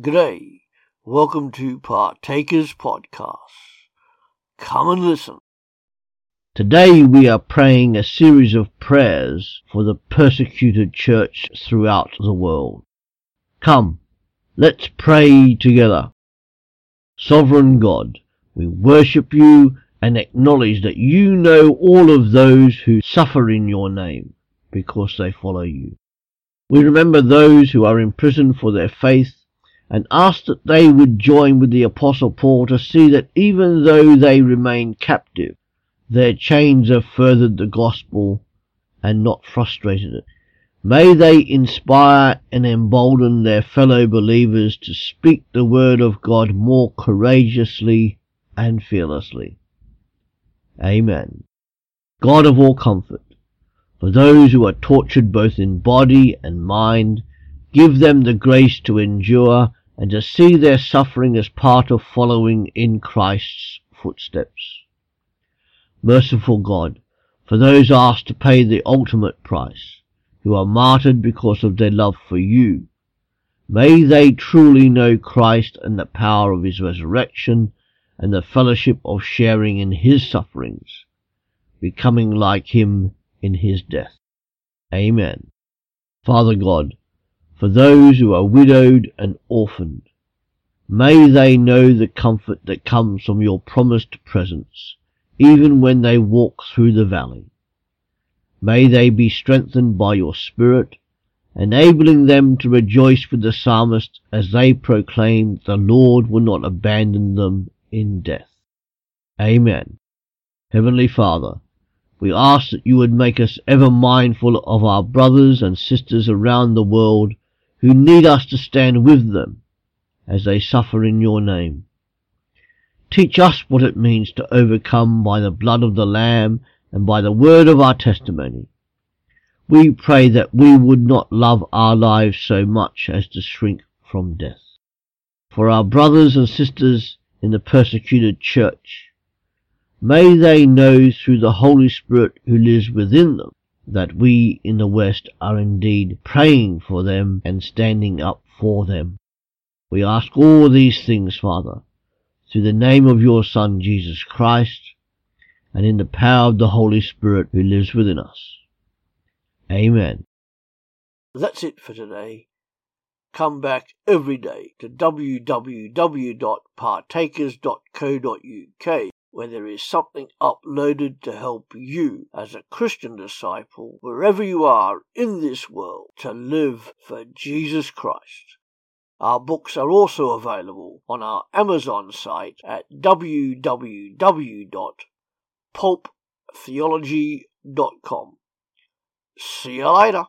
G'day. Welcome to Partakers Podcast. Come and listen. Today we are praying a series of prayers for the persecuted church throughout the world. Come, let's pray together. Sovereign God, we worship you and acknowledge that you know all of those who suffer in your name because they follow you. We remember those who are in prison for their faith and ask that they would join with the Apostle Paul to see that even though they remain captive, their chains have furthered the gospel and not frustrated it. May they inspire and embolden their fellow believers to speak the word of God more courageously and fearlessly. Amen. God of all comfort, for those who are tortured both in body and mind, give them the grace to endure and to see their suffering as part of following in Christ's footsteps. Merciful God, for those asked to pay the ultimate price, who are martyred because of their love for you, may they truly know Christ and the power of his resurrection and the fellowship of sharing in his sufferings, becoming like him in his death. Amen. Father God, for those who are widowed and orphaned. May they know the comfort that comes from your promised presence, even when they walk through the valley. May they be strengthened by your Spirit, enabling them to rejoice with the psalmist as they proclaim the Lord will not abandon them in death. Amen. Heavenly Father, we ask that you would make us ever mindful of our brothers and sisters around the world who need us to stand with them as they suffer in your name. Teach us what it means to overcome by the blood of the Lamb and by the word of our testimony. We pray that we would not love our lives so much as to shrink from death. For our brothers and sisters in the persecuted church, may they know through the Holy Spirit who lives within them that we in the West are indeed praying for them and standing up for them. We ask all these things, Father, through the name of your Son, Jesus Christ, and in the power of the Holy Spirit who lives within us. Amen. That's it for today. Come back every day to www.partakers.co.uk where there is something uploaded to help you as a Christian disciple, wherever you are in this world, to live for Jesus Christ. Our books are also available on our Amazon site at www.pulptheology.com. See you later.